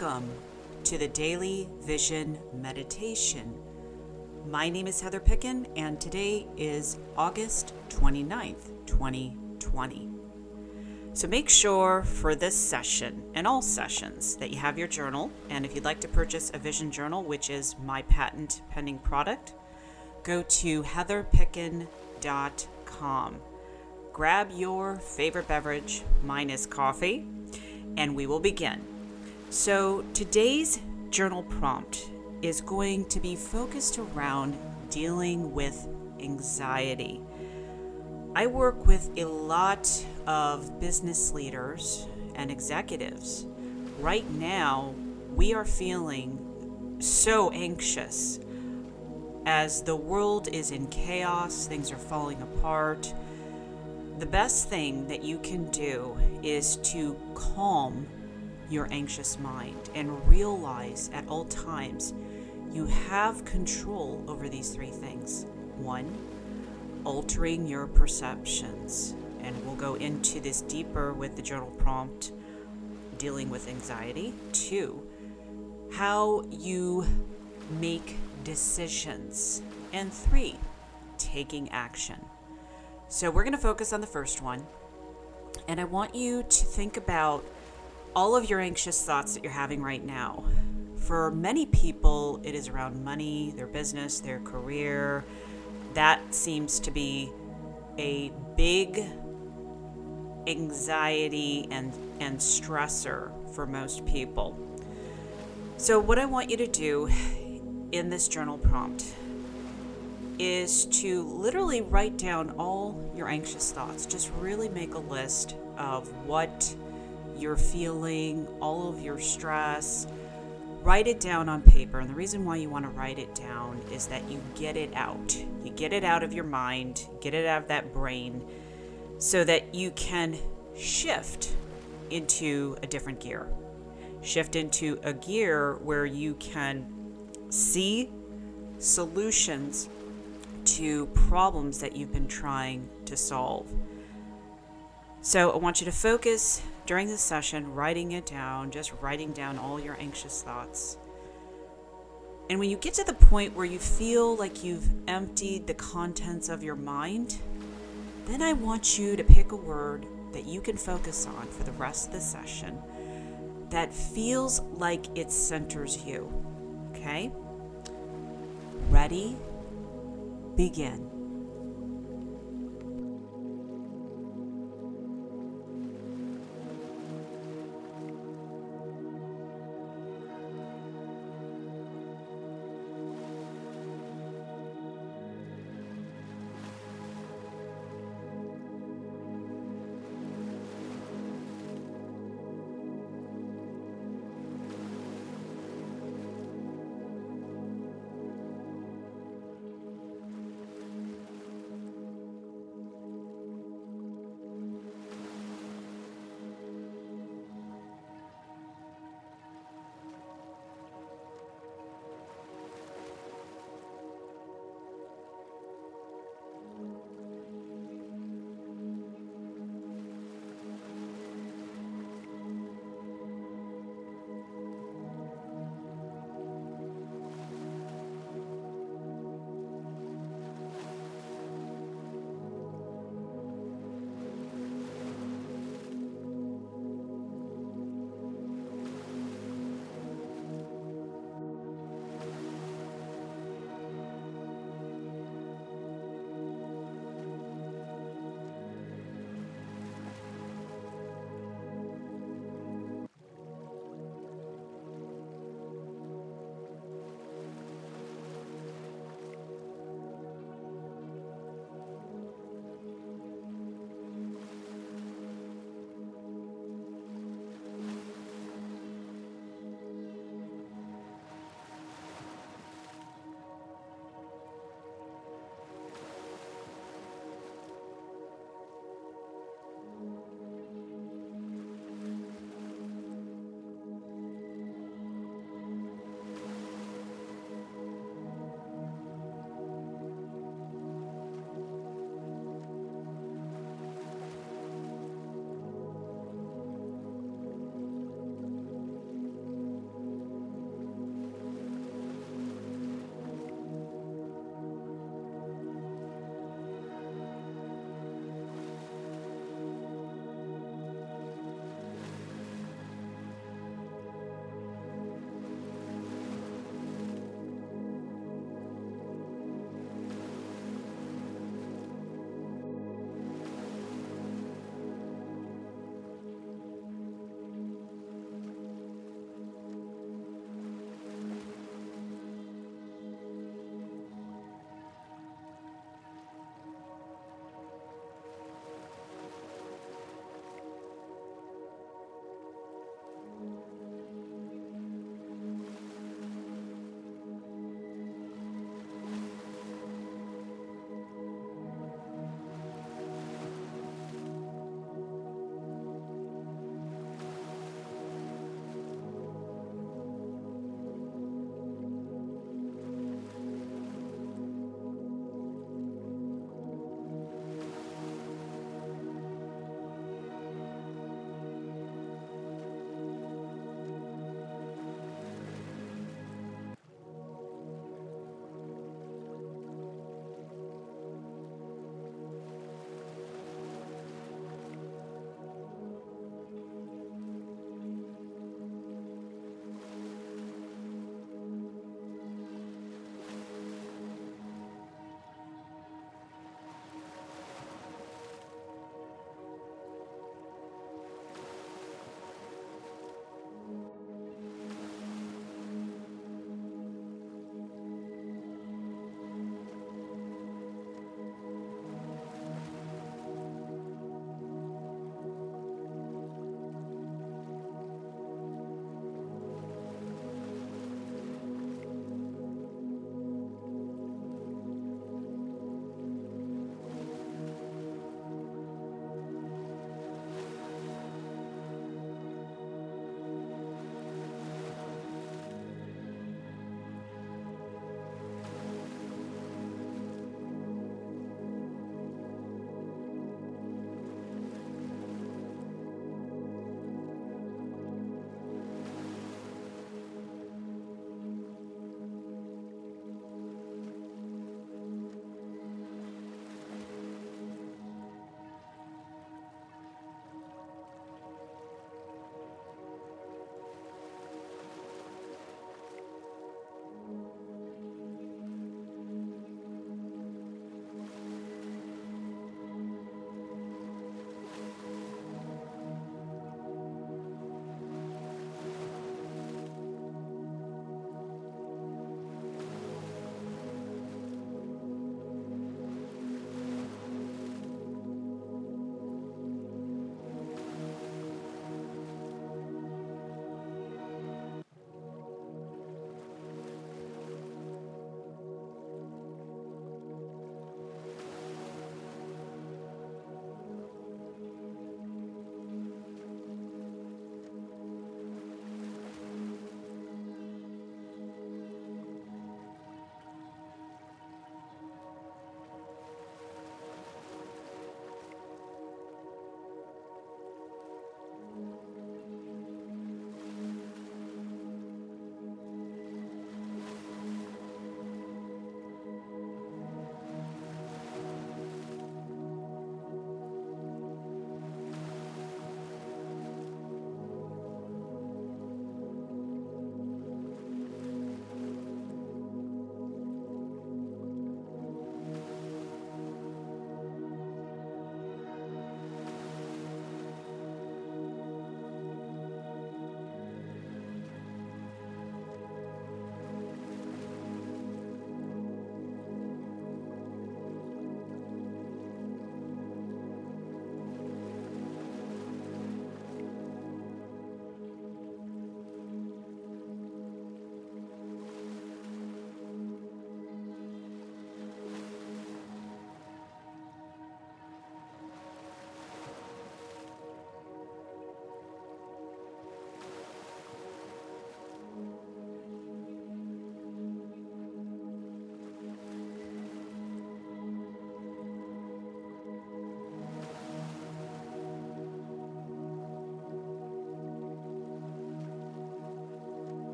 Welcome to the Daily Vision Meditation. My name is Heather Picken, and today is August 29th, 2020. So make sure for this session and all sessions that you have your journal. And if you'd like to purchase a Vision Journal, which is my patent pending product, go to heatherpicken.com. Grab your favorite beverage, mine is coffee, and we will begin. So today's journal prompt is going to be focused around dealing with anxiety. I work with a lot of business leaders and executives. Right now, we are feeling so anxious as the world is in chaos, things are falling apart. The best thing that you can do is to calm your anxious mind and realize at all times you have control over these three things. One, altering your perceptions. And we'll go into this deeper with the journal prompt dealing with anxiety. Two, how you make decisions. And three, taking action. So we're going to focus on the first one. And I want you to think about all of your anxious thoughts that you're having right now. For many people, it is around money, their business, their career. That seems to be a big anxiety and, and stressor for most people. So, what I want you to do in this journal prompt is to literally write down all your anxious thoughts. Just really make a list of what you're feeling, all of your stress. Write it down on paper. And the reason why you want to write it down is that you get it out. You get it out of your mind, get it out of that brain, so that you can shift into a different gear. Shift into a gear where you can see solutions to problems that you've been trying to solve. So I want you to focus during this session, writing it down, just writing down all your anxious thoughts. And when you get to the point where you feel like you've emptied the contents of your mind, then I want you to pick a word that you can focus on for the rest of the session that feels like it centers you. Okay? Ready? Begin.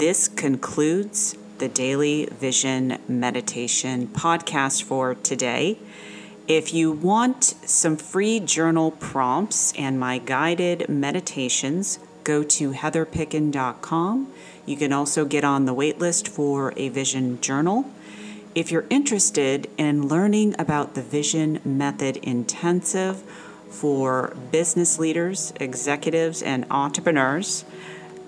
This concludes the Daily Vision Meditation podcast for today. If you want some free journal prompts and my guided meditations, go to heatherpicken.com. You can also get on the waitlist for a vision journal. If you're interested in learning about the Vision Method Intensive for business leaders, executives, and entrepreneurs,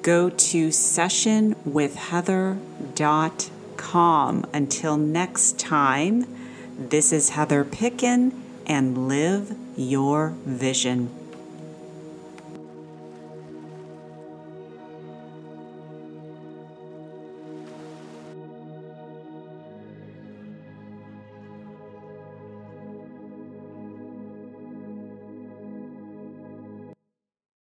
go to sessionwithheather.com. Until next time, this is Heather Picken, and live your vision.